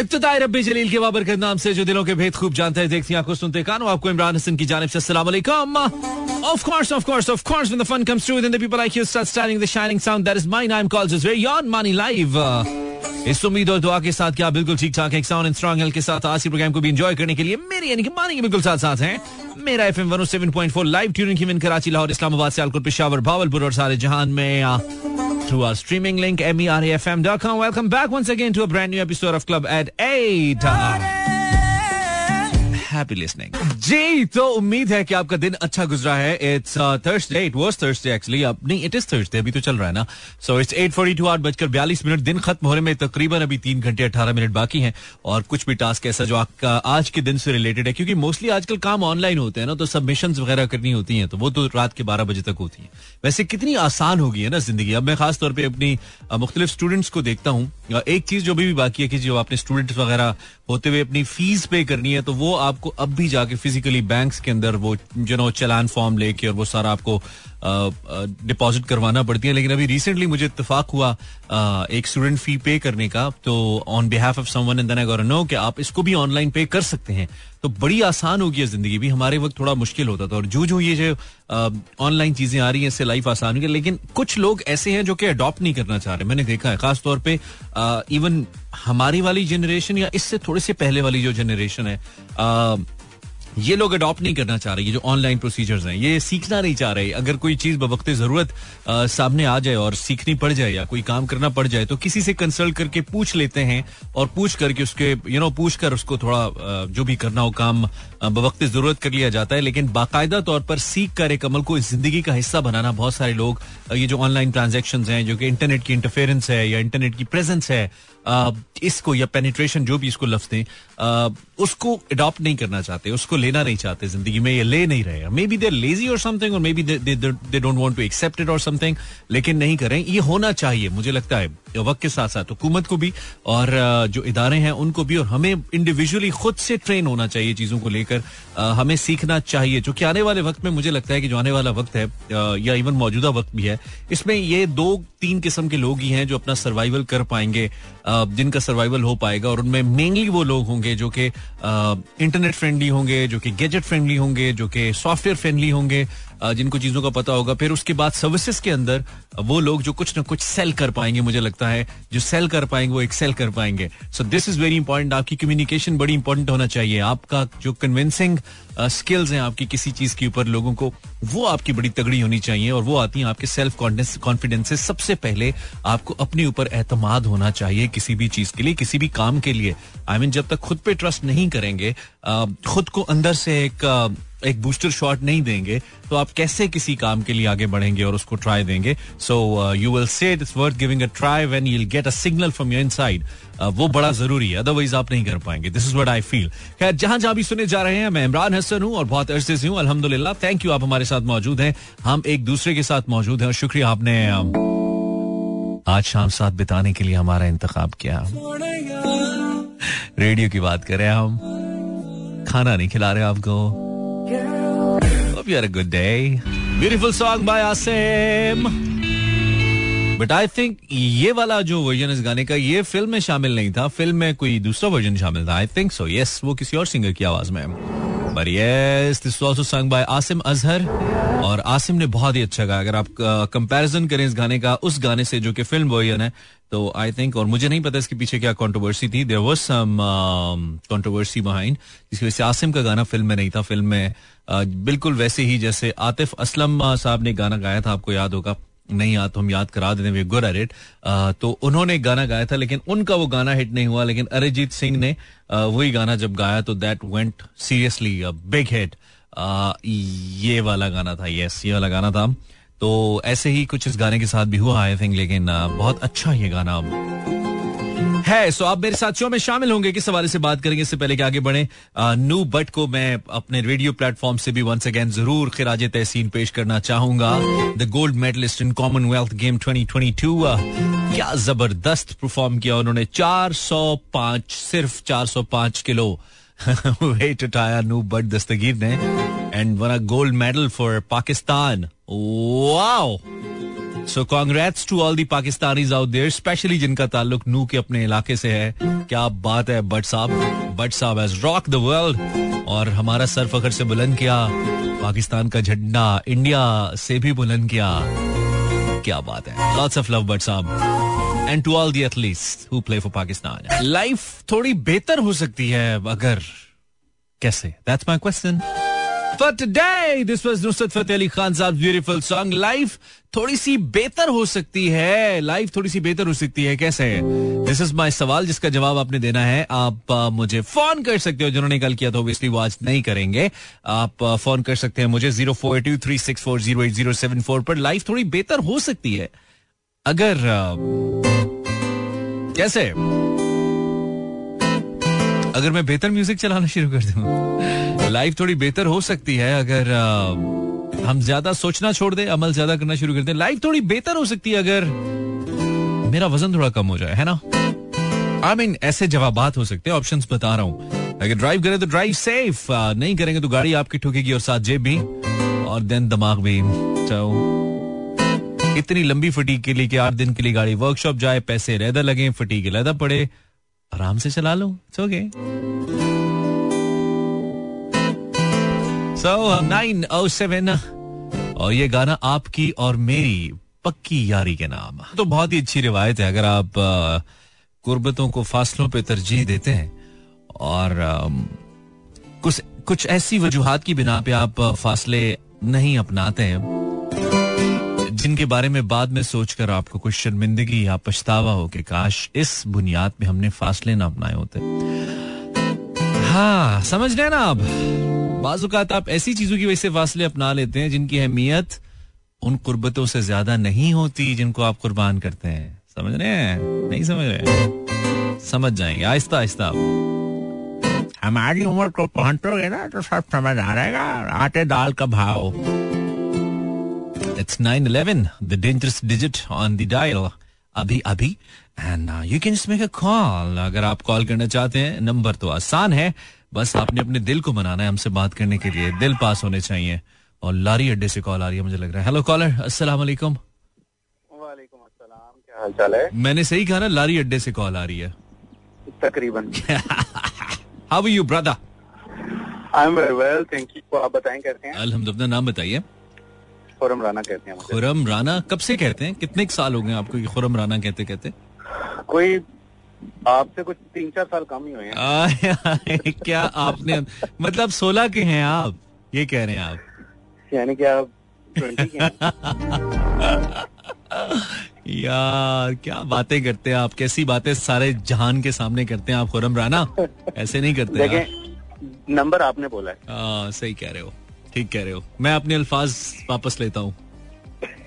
इब्तदाई रब्बी जलील के बाबर के नाम से जो दिलों के भेद खूब जानते हैं देखती आँखों सुनते कानों आपको इमरान हसन की जानिब से अस्सलाम Of course, of course, of course, when the fun comes through, then the people like you start starting the shining sound. That is mine. I'm called just very on money live. इस उम्मीद और दुआ के साथ क्या बिल्कुल ठीक ठाक एक साउंड स्ट्रॉन्ग हेल्थ के साथ आज के प्रोग्राम को भी एंजॉय करने के लिए मेरी यानी कि मानी बिल्कुल साथ साथ हैं मेरा एफएम 107.4 लाइव ट्यूनिंग की कराची लाहौर इस्लामाबाद सियालकोट पेशावर भावलपुर और सारे जहान में through our streaming link merafm.com. Welcome back once again to a brand new episode of Club at 8. Happy listening जी तो उम्मीद है कि आपका दिन अच्छा गुजरा है। It's Thursday it was Thursday actually अब नहीं इट इज़ थर्सडे अभी तो चल रहा है ना। So it's eight forty two आठ बजकर बयालीस मिनट। दिन खत्म होने में तकरीबन अभी तीन घंटे अठारह मिनट बाकी हैं। और कुछ भी टास्क ऐसा जो आपका आज के दिन से रिलेटेड है, क्योंकि मोस्टली आजकल काम ऑनलाइन होते हैं ना तो सबमिशन वगैरह करनी होती हैं तो वो तो रात के बारह बजे तक होती है। वैसे कितनी आसान होगी है ना ज़िंदगी। अब मैं खास तौर पर अपनी मुख्तलिफ़ स्टूडेंट्स को देखता हूँ। एक चीज़ जो भी बाकी है कि जो आपने स्टूडेंट्स वगैरह होते हुए अपनी फ़ीस पे करनी है तो वो आपको अब भी जाके फिजिकली बैंक्स के अंदर वो जो नो चलान फॉर्म लेके और वो सारा आपको डिपॉजिट करवाना पड़ती है। लेकिन अभी रिसेंटली मुझे इतफाक हुआ एक स्टूडेंट फ़ी पे करने का। तो on behalf of someone and then know कि आप इसको भी ऑनलाइन पे कर सकते हैं। तो बड़ी आसान होगी गई ज़िंदगी भी। हमारे वक्त थोड़ा मुश्किल होता था। और जो जो ये जो ऑनलाइन चीज़ें आ रही हैं, इससे लाइफ आसान हुई लेकिन कुछ लोग ऐसे हैं जो कि अडॉप्ट नहीं करना चाह रहे। मैंने देखा है, खासतौर पर इवन हमारी वाली जनरेशन या इससे थोड़े से पहले वाली जो जनरेशन है ये लोग अडॉप्ट नहीं करना चाह रहे, ये जो ऑनलाइन प्रोसीजर्स हैं, ये सीखना नहीं चाह रहे। अगर कोई चीज़ बवक्त ज़रूरत सामने आ जाए और सीखनी पड़ जाए या कोई काम करना पड़ जाए तो किसी से कंसल्ट करके पूछ लेते हैं और पूछ करके उसके यू नो पूछ कर उसको थोड़ा जो भी करना हो काम बवक्त ज़रूरत कर लिया जाता है। लेकिन बाकायदा तौर पर सीख कर एक अमल को ज़िंदगी का हिस्सा बनाना बहुत सारे लोग ये जो ऑनलाइन ट्रांजेक्शन हैं, जो कि इंटरनेट की इंटरफेरेंस है या इंटरनेट की प्रेजेंस है इसको या पेनिट्रेशन जो भी इसको लफ्ज दें उसको अडॉप्ट नहीं करना चाहते, उसको लेना नहीं चाहते ज़िंदगी में, ये ले नहीं रहे मे बी देर लेजी और समथिंग और maybe they don't want to accept it और समथिंग लेकिन नहीं करें। ये होना चाहिए, मुझे लगता है वक्त के साथ साथ, हुकूमत को भी, और जो इदारे हैं, उनको भी, और हमें इंडिविजुअली खुद से ट्रेन होना चाहिए चीज़ों को लेकर। हमें सीखना चाहिए, जो कि आने वाले वक्त में मुझे लगता है कि जो आने वाला वक्त है या इवन मौजूदा वक्त भी है, इसमें ये दो, तीन किस्म के लोग ही हैं जो अपना सर्वाइवल कर पाएँगे जिनका सर्वाइवल हो पाएगा, और उनमें मेनली वो लोग होंगे जो कि इंटरनेट फ्रेंडली होंगे जो कि गैजेट फ्रेंडली होंगे जो कि सॉफ्टवेयर फ्रेंडली होंगे। जिनको चीज़ों का पता होगा फिर उसके बाद सर्विसेज़ के अंदर वो लोग जो कुछ ना कुछ सेल कर पाएँगे मुझे लगता है। जो सेल कर पाएँगे वो एक्सेल कर पाएँगे। So this is very important आपकी कम्युनिकेशन बड़ी इंपॉर्टेंट होना चाहिए। आपका जो कन्विंसिंग स्किल्स हैं आपकी किसी चीज़ के ऊपर लोगों को वो आपकी बड़ी तगड़ी होनी चाहिए और वो आती है आपके सेल्फ कॉन्फिडेंस से सबसे पहले आपको अपने ऊपर एतमाद होना चाहिए किसी भी चीज़ के लिए किसी भी काम के लिए। आई I मीन mean, जब तक खुद पे ट्रस्ट नहीं करेंगे खुद को अंदर से एक एक बूस्टर शॉट नहीं देंगे तो आप कैसे किसी काम के लिए आगे बढ़ेंगे और उसको ट्राई देंगे? So you will say it's worth giving a try when you get a signal from your inside वो बड़ा ज़रूरी है अदरवाइज़ आप नहीं कर पाएँगे. This is what I feel खैर जहाँ जहाँ भी सुने जा रहे हैं मैं इमरान हसन हूँ और बहुत अरसे से हूँ अल्हम्दुलिल्लाह. थैंक यू आप हमारे साथ मौजूद हैं. हम एक दूसरे के साथ मौजूद हैं और शुक्रिया आपने um, आज शाम साथ बिताने के लिए हमारा इंतखाब किया. रेडियो की बात करें हम. खाना नहीं खिला रहे आपको. Hope you had a good day. Beautiful song by Asim. But I think ये वाला जो वर्जन इस गाने का, ये फ़िल्म में शामिल नहीं था. फ़िल्म में कोई दूसरा वर्जन शामिल था आई थिंक सो यस वो किसी और सिंगर की आवाज़ में. But yes this also song by Asim Azhar और आसिम ने बहुत ही अच्छा गाया. अगर आप कंपैरिजन करें इस गाने का, उस गाने से जो कि फ़िल्म वर्जन है तो आई थिंक और मुझे नहीं पता इसके पीछे क्या कंट्रोवर्सी थी. There was some controversy behind जिसकी वजह से आसिम का गाना फ़िल्म में नहीं था. फ़िल्म में uh, बिल्कुल वैसे ही जैसे आतिफ असलम साहब ने गाना गाया था. आपको याद होगा. नहीं याद तो हम याद करा देते वे गुड एट तो उन्होंने गाना गाया था लेकिन उनका वो गाना हिट नहीं हुआ. लेकिन अरिजीत सिंह ने uh, वही गाना जब गाया तो that went seriously big hit ये वाला गाना था. यस ये वाला गाना था. तो ऐसे ही कुछ इस गाने के साथ भी हुआ आई थिंक लेकिन बहुत अच्छा ये गाना है सो आप मेरे साथियों में शामिल होंगे, किस हवाले से बात करेंगे, इससे पहले कि आगे बढ़े नू बट को मैं अपने रेडियो प्लेटफॉर्म से भी वंस अगेन ज़रूर खिराज तहसीन पेश करना चाहूँगा। The gold medalist in Commonwealth game 2022 क्या ज़बरदस्त परफॉर्म किया उन्होंने। 405 सिर्फ़ 405 किलो। वेट उठाया नू बट दस्तगीर ने। And won a gold medal for Pakistan wow so congrats to all the Pakistanis out there specially जिनका ताल्लुक नू के अपने इलाके से है क्या बात है बट साहब बट साहब हैज़ रॉक द वर्ल्ड और हमारा सर फखर से बुलंद किया पाकिस्तान का झंडा इंडिया से भी बुलंद किया क्या बात है lots of love Butt Sahab and to all the athletes who play for Pakistan life थोड़ी बेहतर हो सकती है, अगर कैसे? That's my question For today, this was Nusrat Fateh Ali Khan Sahab beautiful song life थोड़ी सी बेहतर हो सकती है। लाइफ थोड़ी सी बेहतर हो सकती है। कैसे दिस इज़ माई सवाल जिसका जवाब आपने देना है। आप आ, मुझे फ़ोन कर सकते हो। जिन्होंने कल किया था ऑब्वियसली वो आज नहीं करेंगे। आप फ़ोन कर सकते हैं मुझे zero four two three six four zero eight zero seven four पर। लाइफ थोड़ी बेहतर हो सकती है। अगर आ, कैसे? अगर मैं बेहतर म्यूज़िक चलाना शुरू कर दूँ लाइफ थोड़ी बेहतर हो सकती है अगर हम ज़्यादा सोचना छोड़ दें, अमल ज़्यादा करना शुरू कर दें लाइफ थोड़ी बेहतर हो सकती है अगर मेरा वज़न थोड़ा कम हो जाए, है ना? आई मीन ऐसे जवाब हो सकते हैं ऑप्शंस बता रहा हूँ। अगर ड्राइव करें तो ड्राइव सेफ़ नहीं करेंगे तो गाड़ी आपकी ठुकेगी और साथ जेब भी और देन दिमाग भी इतनी लंबी फटीक के लिए कि आठ दिन के लिए गाड़ी वर्कशॉप जाए, पैसे रहदा लगे फटीक लहदा पड़े आराम से चला लो it's okay so nine O seven और ये गाना आपकी और मेरी पक्की यारी के नाम। तो बहुत ही अच्छी रिवायत है, अगर आप गुर्बतों को फासलों पे तरजीह देते हैं, और कुछ कुछ ऐसी वजूहत की बिना पे आप फासले नहीं अपनाते हैं। जिनके बारे में बाद में सोचकर आपको कुछ शर्मिंदगी या पछतावा हो कि काश इस बुनियाद में हमने फासले ना अपनाए होते। हाँ समझ रहे ना आप? बाजुकात आप ऐसी चीज़ों की वजह से फासले अपना लेते हैं जिनकी अहमियत उन कुर्बतों से ज़्यादा नहीं होती जिनको आप कुर्बान करते हैं। समझ रहे हैं? नहीं समझ रहे समझ जाएँगे। आहिस्ता आहिस्ता आप। हमारी उम्र को पहुंचोगे ना तो सब समझ आ रहेगा आटे दाल का भाव। It's 911, the dangerous digit on the dial. अभी अभी and you can just make a call अगर आप कॉल करना चाहते हैं नंबर तो आसान है बस आपने अपने दिल को मनाना है हमसे बात करने के लिए दिल पास होने चाहिए और लारी अड्डे से कॉल आ रही है मुझे लग रहा है हेलो कॉलर अस्सलाम वालेकुम मैंने सही कहा ना लारी अड्डे से कॉल आ रही है तकरीबन how you brother I am very well thank you आप बताएँ कैसे हैं अल्हम्दुलिल्लाह नाम बताइए खुरम राना कहते हैं खुरम राना कब से कहते हैं? कितने साल हो गए आपको ये खुरम राना कहते कहते? कोई आपसे कुछ तीन चार साल कम ही हुए हैं। क्या आपने मतलब सोलह के हैं आप ये कह रहे हैं आप। यानी कि आप यार क्या बातें करते हैं आप? कैसी बातें सारे जहान के सामने करते हैं आप खुरम राना ऐसे नहीं करते नंबर आपने बोला है। आ, हाँ, सही कह रहे हो। ठीक कह रहे हो। मैं अपने अल्फाज वापस लेता हूँ।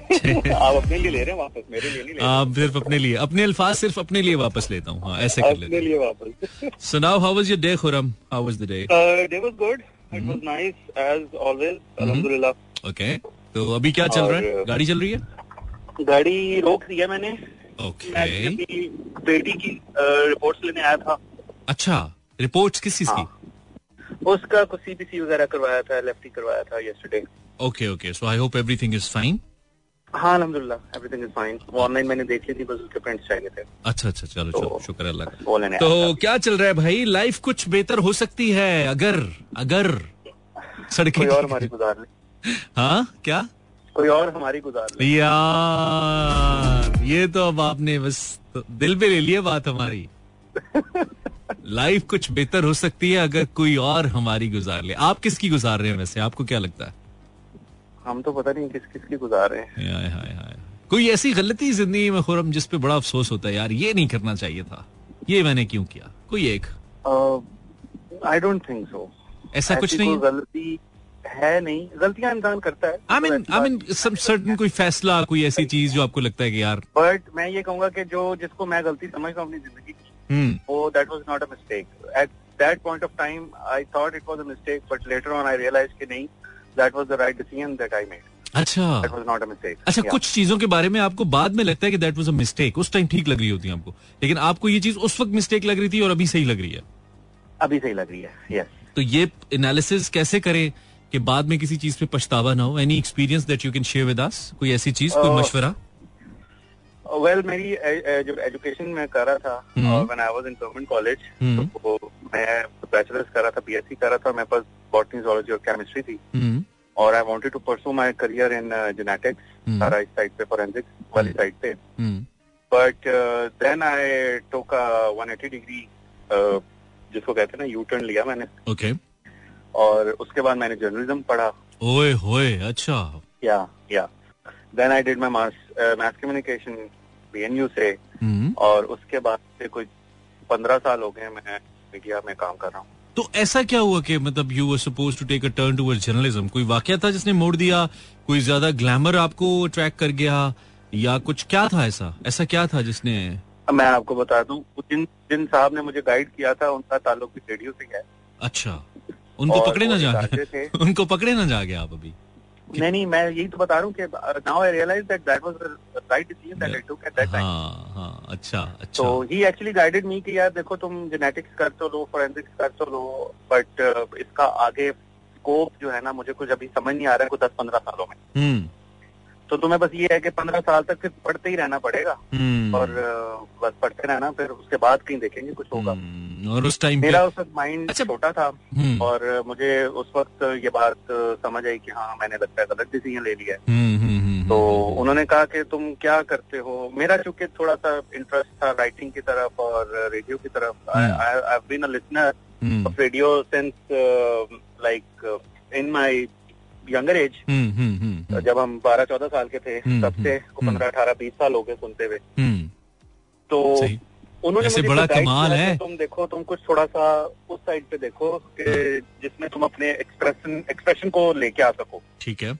आप अपने लिए ले रहे हैं वापस? मेरे लिए नहीं ले आप सिर्फ़ अपने लिए। अपने अल्फाज सिर्फ़ अपने लिए वापस लेता हूँ। हाँ ऐसे कर लेते लिए वापस। सुनाओ how was your day Khurram how was the day day was good it was nice as always अल्हम्दुलिल्लाह ओके तो अभी क्या चल रहा है? गाड़ी चल रही है? गाड़ी रोक दी है मैंने। ओके बेटी की रिपोर्ट्स लेने आया था। अच्छा रिपोर्ट्स किस चीज़ की? हाँ। उसका कुछ सीपीसी वगैरह करवाया था लेफ्टी करवाया था yesterday okay okay so I hope everything is fine हाँ एवरीथिंग इज़ फाइन ऑनलाइन मैंने देख ली थी बस उसके प्रिंट्स चाहिए थे। अच्छा अच्छा चलो तो, चलो शुक्र अल्लाह तो क्या चल रहा है भाई? लाइफ कुछ बेहतर हो सकती है अगर अगर? सड़कें और हमारी गुजार ले। हाँ क्या? कोई और हमारी गुजार ले। यार ये तो अब आपने बस दिल पे ले लिया बात हमारी। लाइफ कुछ बेहतर हो सकती है अगर कोई और हमारी गुजार ले। आप किसकी गुजार रहे हैं वैसे? आपको क्या लगता है? हम तो पता नहीं किस किसकी गुजार रहे हैं। हाय हाय हाय। कोई ऐसी गलती ज़िंदगी में खुरम जिस पे बड़ा अफसोस होता है यार ये नहीं करना चाहिए था। ये मैंने क्यों किया? कोई एक? आई डोंट थिंक सो ऐसा कुछ नहीं? गलती है नहीं। गलतियाँ इंसान करता है। I mean I mean some certain कोई फैसला कोई ऐसी चीज़ जो आपको लगता है कि यार बट मैं ये कहूँगा कि जो जिसको मैं गलती समझता हूँ अपनी ज़िंदगी Hmm. Oh, that was not a mistake. At that point of time, I thought it was a mistake, but later on I realized कि नहीं, that was the right decision that I made. अच्छा that was not a mistake. अच्छा yeah. कुछ चीज़ों के बारे में आपको बाद में लगता है कि दैट वाज अ मिस्टेक उस टाइम ठीक लग रही होती है आपको लेकिन आपको ये चीज़ उस वक्त मिस्टेक लग रही थी और अभी सही लग रही है अभी सही लग रही है यस तो ये एनालिसिस कैसे करें कि बाद में किसी चीज़ पे पछतावा ना हो any experience that you can share with us कोई ऐसी चीज़ कोई मशवरा वेल मेरी जब एजुकेशन में कर रहा था। और when I was in government college. तो मैं बैचलर्स कर रहा था बीएससी कर रहा था मेरे पास बॉटनी जोलॉजी और केमिस्ट्री थी। हम्म, और I wanted to pursue my career in genetics. सारा इस साइड पे फोरेंसिक्स वाली। साइड पे। हम्म, but then I took a 180 degree जिसको कहते हैं ना यू टर्न लिया मैंने। ओके और उसके बाद मैंने जर्नलिज्म पढ़ा। ओए होए अच्छा। या या then I did my mass communication BNU से. हम्म, और उसके बाद से कोई पंद्रह साल हो गए मैं मीडिया में काम कर रहा हूँ। तो ऐसा क्या हुआ कि मतलब you were supposed to take a turn towards journalism कोई वाकया था जिसने मोड़ दिया? कोई ज़्यादा ग्लैमर आपको ट्रैक कर गया? या कुछ क्या था ऐसा? ऐसा क्या था जिसने मैं आपको बता दूँ जिन जिन साहब ने मुझे गाइड किया था उनका ताल्लुक भी रेडियो से है अच्छा। उनको पकड़े ना जा उनको पकड़े ना जा गया आप अभी। नहीं नहीं मैं यही तो बता रहा हूँ कि now I realise that that was the right decision that I took at that time हाँ हाँ अच्छा अच्छा। तो ही एक्चुअली गाइडेड मी कि यार देखो तुम जेनेटिक्स कर तो लो फोरेंसिक्स कर तो लो बट इसका आगे स्कोप जो है ना मुझे कुछ अभी समझ नहीं आ रहा है कुछ दस पंद्रह सालों में। हम्म। तो तुम्हें बस ये है कि पंद्रह साल तक फिर पढ़ते ही रहना पड़ेगा। हम्म, और बस पढ़ते रहना फिर उसके बाद कहीं देखेंगे कुछ होगा। हम्म, और उस टाइम मेरा उस वक्त माइंड अच्छा। छोटा था हम्म, और मुझे उस वक्त ये बात समझ आई कि हाँ मैंने लगता है गलत डिसीज़न ले लिया है। तो उन्होंने कहा कि तुम क्या करते हो? मेरा चूँकि थोड़ा सा इंटरेस्ट था राइटिंग की तरफ़ और रेडियो की तरफ़। I been a listener of radio since like in my younger age hmm, hmm, hmm, जब हम बारह चौदह साल के थे तब से पंद्रह अठारह बीस साल हो गए सुनते हुए। तो उन्होंने मुझे बड़ा कमाल है। तुम देखो तुम कुछ थोड़ा सा उस साइड पे देखो कि जिसमें तुम अपने एक्सप्रेशन एक्सप्रेशन को लेके आ सको। ठीक है।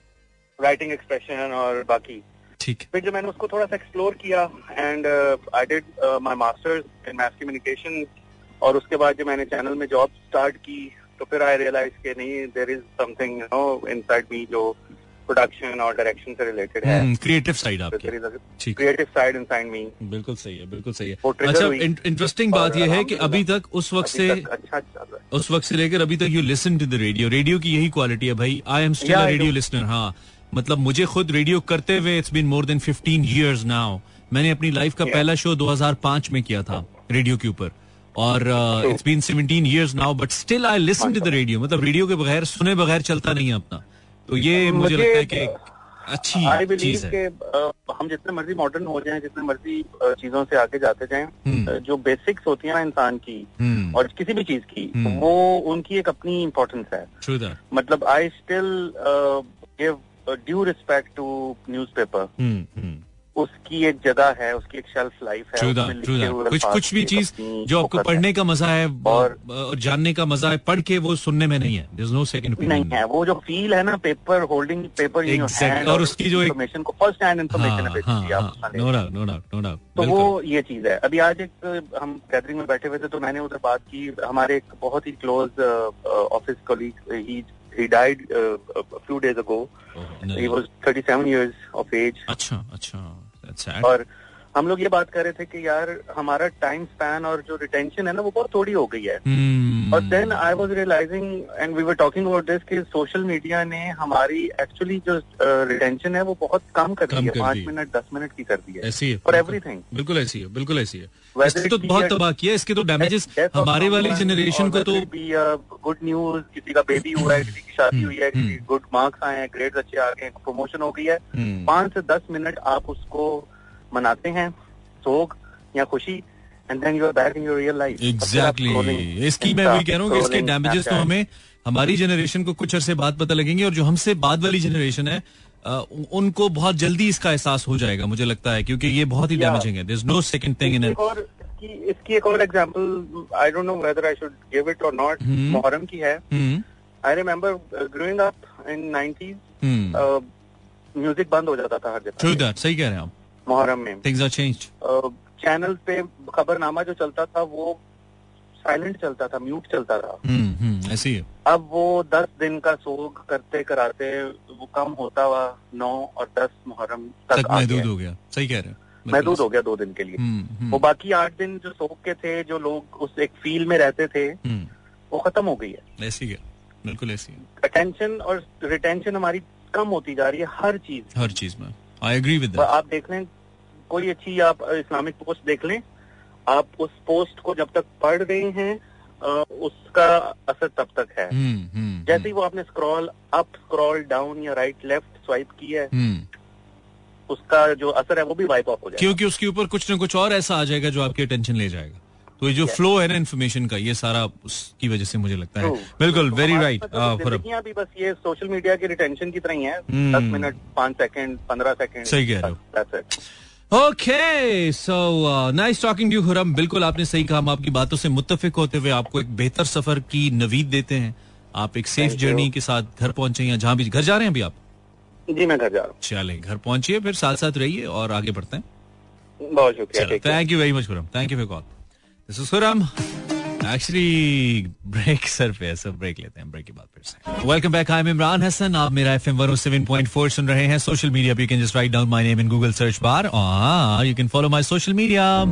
राइटिंग एक्सप्रेशन और बाकी। ठीक। फिर जब मैंने उसको थोड़ा सा एक्सप्लोर किया and I did my masters in math communication और उसके बाद जब मैंने चैनल में जॉब स्टार्ट की तो फिर आई रियलाइज़ कि नहीं there is something you know inside me जो प्रोडक्शन और डायरेक्शन से रिलेटेड है। क्रिएटिव साइड आपकी। क्रिएटिव साइड इनसाइड मी बिल्कुल सही है बिल्कुल सही है। अच्छा इंटरेस्टिंग बात यह है कि अभी तक उस वक्त से अच्छा चल रहा है। उस वक्त से लेकर अभी तक you listen to the radio radio की यही क्वालिटी है भाई। I am still radio. Listener हाँ। मतलब मुझे खुद रेडियो करते हुए it's been more than 15 years now मैंने अपनी लाइफ का Yeah. पहला शो 2005 में किया था रेडियो के ऊपर। और it's been 17 years now but still I listen to the radio मतलब रेडियो के बगैर सुने बगैर चलता नहीं है अपना। तो ये मुझे मुझे, लगता है कि अच्छी चीज़ है। कि हम जितने मर्ज़ी मॉडर्न हो जाएँ जितने मर्ज़ी चीज़ों से आगे जाते जाएँ हम्म। जो बेसिक्स होती है ना इंसान की हम्म। और किसी भी चीज़ की हम्म। वो उनकी एक अपनी इम्पोर्टेंस है। मतलब I still give due respect to newspaper hmm hmm. उसकी एक जगह है उसकी एक शेल्फ लाइफ है हुए कुछ कुछ भी चीज़ जो आपको पढ़ने का मज़ा है और और- जानने का मज़ा है पढ़ के वो सुनने में नहीं है। सेकंड नहीं है। वो जो फील है ना paper holding paper Exactly. Hand और उसकी जो इन्फॉर्मेशन को फ़र्स्ट हैंड इन्फॉर्मेशन है तो वो ये चीज़ है। अभी आज एक हम गैदरिंग में बैठे हुए थे तो मैंने उधर बात की। हमारे एक बहुत ही क्लोज ऑफ़िस कलीग ही he died uh, a few days ago. he was 37 years of age. अच्छा अच्छा। Sad. और हम लोग ये बात कर रहे थे कि यार हमारा टाइम स्पैन और जो रिटेंशन है ना वो बहुत थोड़ी हो गई है Hmm. और then I was realising and we were talking about this कि सोशल मीडिया ने हमारी एक्चुअली जो रिटेंशन है वो बहुत कम कर दी है। पाँच मिनट दस मिनट की कर दी है। ऐसी है। फॉर एवरीथिंग बिल्कुल ऐसी है बिल्कुल ऐसी है। Whether इसने तो बहुत तबाह किया इसके तो डैमेजेस हमारे वाली जनरेशन को तो गुड न्यूज़ किसी का बेबी हुआ है किसी की शादी हुई है किसी हम्म। गुड मार्क्स आए हैं ग्रेड्स अच्छे आ गए हैं प्रमोशन हो गई है। हम्म, पाँच से दस मिनट आप उसको मनाते हैं सोग या खुशी। And then you are back in your real life exactly इसकी मैं वही कह रहा हूँ कि इसके डैमेजेस तो हमें हमारी जनरेशन को कुछ अरसे बाद पता लगेंगे और जो हमसे बाद वाली जनरेशन है उनको बहुत जल्दी इसका एहसास हो जाएगा मुझे लगता है क्योंकि ये बहुत ही. डैमेजिंग है। There is no second thing in और इसकी इसकी एक और example I don't know whether I should give it और नॉट। मुहर्रम की है। I remember growing up in 90s hmm music बंद हो जाता था हर जगह। सही कह रहे हैं आप। मुहर्रम में। थिंग्स आर चेंज्ड चैनल पे खबरनामा जो चलता था वो साइलेंट चलता था म्यूट चलता था। हम्म हम्म ऐसी है अब वो दस दिन का सोग करते कराते वो कम होता हुआ नौ और दस मुहर्रम तक तक महदूद हो। गया। सही कह रहे हैं। महदूद हो गया दो दिन के लिए। हम्म वो हम्म बाकी आठ दिन जो सोग के थे जो लोग उस एक फील में रहते थे हम्म, वो खत्म हो गई है। ऐसी है बिल्कुल ऐसी है अटेंशन और रिटेंशन हमारी कम होती जा रही है हर चीज़ हर चीज़ में। आई एग्री विद आप देख लें कोई अच्छी आप इस्लामिक पोस्ट देख लें आप उस पोस्ट को जब तक पढ़ रहे हैं उसका असर तब तक है। हम्म, हम्म, जैसे ही वो आपने स्क्रॉल अप स्क्रॉल डाउन या राइट लेफ़्ट स्वाइप किया है हम्म। उसका जो असर है वो भी वाइप ऑफ़ हो जाएगा। क्योंकि उसके ऊपर कुछ ना कुछ और ऐसा आ जाएगा जो आपकी अटेंशन ले जाएगा। तो ये जो फ्लो है ना इन्फॉर्मेशन का ये सारा उसकी वजह से मुझे लगता है। बिल्कुल वेरी राइट भी बस ये सोशल मीडिया की रिटेंशन की तरह ही है। हम्म। दस मिनट पाँच सेकंड पंद्रह सेकंड सही कह रहे हो। Okay so nice talking you Hurram बिल्कुल आपने सही कहा। हम आपकी बातों से मुतफिक होते हुए आपको एक बेहतर सफ़र की नवीद देते हैं। आप एक सेफ़. जर्नी के साथ घर पहुँचे या जहाँ भी घर जा रहे हैं अभी आप? जी मैं घर जा रहा हूँ। चले घर पहुंचिए फिर साथ साथ रहिए और आगे बढ़ते हैं। बहुत शुक्रिया। Thank you very much Hurram thank you for call this is Khurram actually break sir पे ब्रेक लेते हैं ब्रेक के बाद फिर से। Welcome back I am Imran Hasan आप मेरा 107.4 सुन रहे हैं social media you can just write down name in Google search bar you can follow social media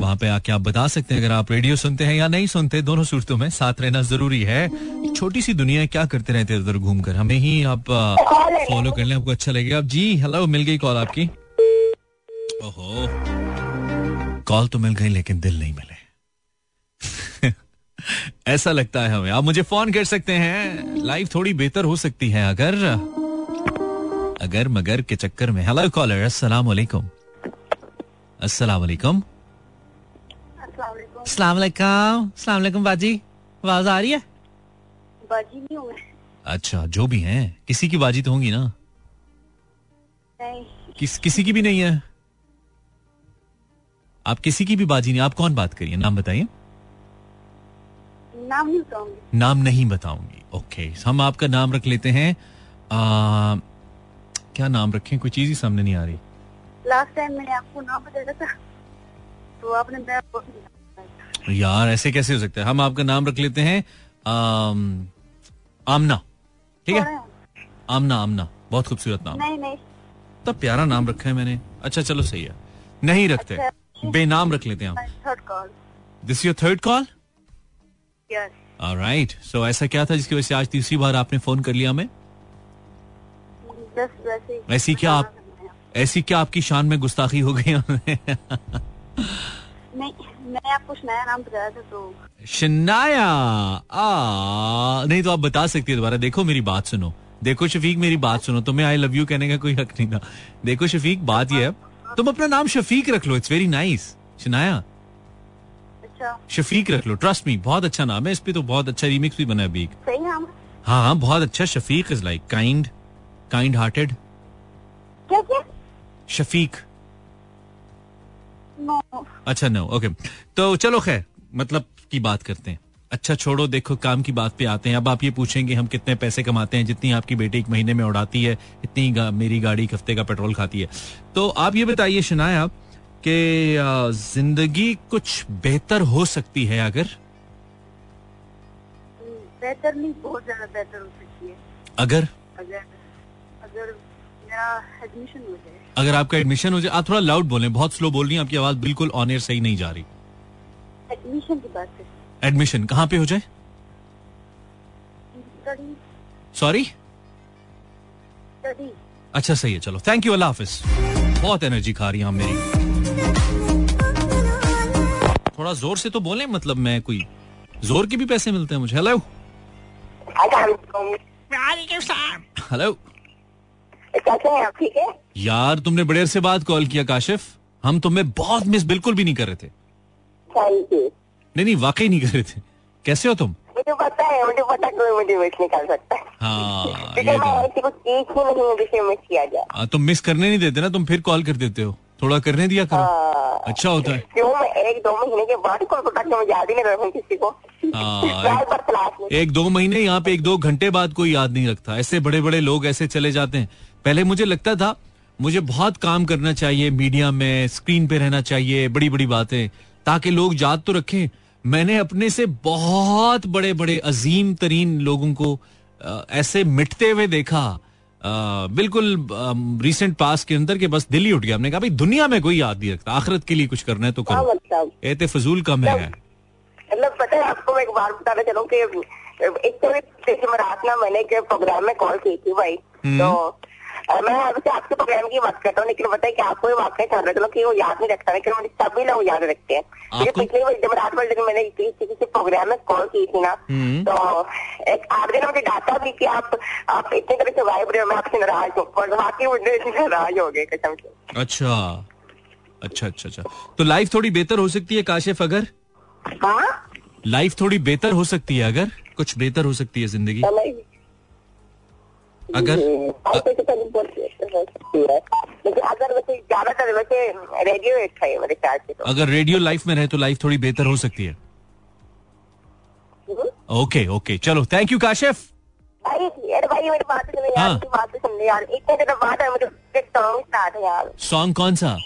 वहाँ पे आके आप बता सकते हैं, अगर आप रेडियो सुनते हैं या नहीं सुनते, दोनों सूरतों में साथ रहना ज़रूरी है। छोटी सी दुनिया क्या करते रहते उधर घूमकर? हमें ही आप फॉलो कर लें, आपको अच्छा लगेगा। आप जी हेलो मिल गई कॉल आपकी? ओहो। कॉल तो मिल गई, लेकिन दिल नहीं मिले। ऐसा लगता है हमें। आप मुझे फ़ोन कर सकते हैं। लाइफ थोड़ी बेहतर हो सकती है अगर अगर मगर के चक्कर में। हेलो कॉलर अस्सलाम वालेकुम अस्सलाम वालेकुम अस्सलाम वालेकुम अस्सलाम वालेकुम बाजी। आवाज़ आ रही है? बाजी नहीं हूँ अच्छा जो भी हैं। किसी की बाजी तो होंगी ना? किस किसी की भी नहीं है? आप किसी की भी बाजी नहीं आप कौन बात करिए? नाम बताइए। नाम नहीं बताऊँगी। नाम नहीं बताऊँगी। ओके हम आपका नाम रख लेते हैं। आ, क्या नाम रखें? कोई चीज़ ही सामने नहीं आ रही। लास्ट टाइम मैंने आपको नाम बताया था तो आपने। यार ऐसे कैसे हो सकता है? हम आपका नाम रख लेते हैं। आम, आमना। ठीक है? आमना आमना। बहुत खूबसूरत नाम। नहीं नहीं। इतना प्यारा नाम रखा है मैंने। अच्छा चलो सही है। नहीं रखते। अच्छा। बेनाम रख लेते हैं हम। Third call this your third call right so ऐसा क्या था जिसकी वजह से आज तीसरी बार आपने फ़ोन कर लिया हमें? ऐसी क्या आप ऐसी क्या आपकी शान में गुस्ताखी हो गई नहीं मैंने आपको नया नाम बताया था तो। शनाया? आ नहीं तो आप बता सकती है दोबारा। देखो मेरी बात सुनो। देखो शफीक मेरी बात सुनो। तुम्हें आई लव यू कहने का कोई हक नहीं था। देखो शफीक बात ये है। तुम अपना नाम शफीक रख लो। It's very nice Shanaya? अच्छा। शफीक रख लो ट्रस्ट मी बहुत अच्छा नाम है इस पे तो बहुत अच्छा रीमिक्स भी बना है अभी सही नाम? हाँ हाँ बहुत अच्छा Shafiq is like kind kind hearted क्या क्या? शफीक। नो अच्छा नो ओके तो चलो खैर मतलब की बात करते हैं। अच्छा छोड़ो देखो काम की बात पे आते हैं। अब आप ये पूछेंगे हम कितने पैसे कमाते हैं जितनी आपकी बेटी एक महीने में उड़ाती है इतनी गा, मेरी गाड़ी एक हफ़्ते का पेट्रोल खाती है। तो आप ये बताइए शनाया कि ज़िंदगी कुछ बेहतर हो सकती है अगर? बेहतर नहीं बहुत ज़्यादा बेहतर हो सकती है। अगर? अगर अगर मेरा एडमिशन हो जाए। अगर आपका एडमिशन हो जाए आप थोड़ा लाउड बोलें बहुत स्लो बोल रही हैं आपकी आवाज़ बिल्कुल ऑन एयर सही नहीं जा रही। एडमिशन की बात करें। एडमिशन कहाँ पे हो जाए? सॉरी अच्छा सही है चलो। थैंक यू अल्लाह हाफिज। बहुत एनर्जी खा रही हैं मेरी। थोड़ा ज़ोर से तो बोले मतलब मैं कोई ज़ोर के भी पैसे मिलते हैं मुझे। हेलो हेलो यार तुमने बड़े से बात कॉल किया काशिफ। हम तुम्हें बहुत मिस बिल्कुल भी नहीं कर रहे थे। नहीं नहीं वाकई नहीं कर रहे थे। कैसे हो तुम? मुझे पता है मुझे पता कोई मुझे मिस निकाल सकता है। हाँ ये तो कुछ चीज़ ही नहीं जिसे मिस किया जाए हाँ, तुम मिस करने नहीं देते ना तुम फिर कॉल कर देते हो। थोड़ा करने दिया करो। हाँ। अच्छा होता है। क्यों मैं एक दो महीने के बाद कॉल करता मुझे याद ही नहीं किसी को। हाँ। एक दो महीने यहाँ पे एक दो घंटे बाद कोई याद नहीं रखता। ऐसे बड़े बड़े लोग ऐसे चले जाते हैं। पहले मुझे लगता था मुझे बहुत काम करना चाहिए मीडिया में स्क्रीन पे रहना चाहिए बड़ी बड़ी बातें ताकि लोग याद तो रखें मैंने अपने से बहुत बड़े बड़े अजीम तरीन लोगों को ऐसे मिटते हुए देखा। बिल्कुल रिसेंट पास के अंदर के बस दिल ही उठ गया। हमने कहा भाई दुनिया में कोई याद नहीं रखता। आखिरत के लिए कुछ करना है तो हाँ करो मतलब एते फजूल कम है। मतलब पता है आपको मैं एक बार बताना चलूँ कि एक तो रात ना मैंने एक प्रोग्राम में कॉल की थी भाई। तो अ, मैं वैसे आपके प्रोग्राम की बात करता हूँ लेकिन बताए कि आपको वाकई था चलो कि वो याद नहीं रखता लेकिन मुझे सभी लोग याद रखते हैं। मुझे? पिछले जब रात दिन मैंने किसी किसी प्रोग्राम में कॉल की थी ना हम्म। तो एक आपने ना मुझे डांटा भी कि आप आप इतनी तरह से वाइब रहे हो मैं आपसे नाराज़ हूँ। और वाकई मुझे नाराज़ हो गए कसम से। अच्छा। अच्छा अच्छा अच्छा। तो लाइफ थोड़ी बेहतर हो सकती है काशिफ अगर? हाँ? लाइफ थोड़ी बेहतर हो सकती है अगर? कुछ बेहतर हो सकती है ज़िंदगी? समझ अगर तो हो है अगर रेडियो है तो लाइफ में रहे तो लाइफ थोड़ी बेहतर हो सकती है हम्म। ओके ओके चलो थैंक यू काशिफ भाई मेरी बात सुनो यार हाँ। मेरी बात तो सुन यार इतने दिनों बाद है मुझे एक सॉन्ग स्टार्ट है यार सॉन्ग कौन सा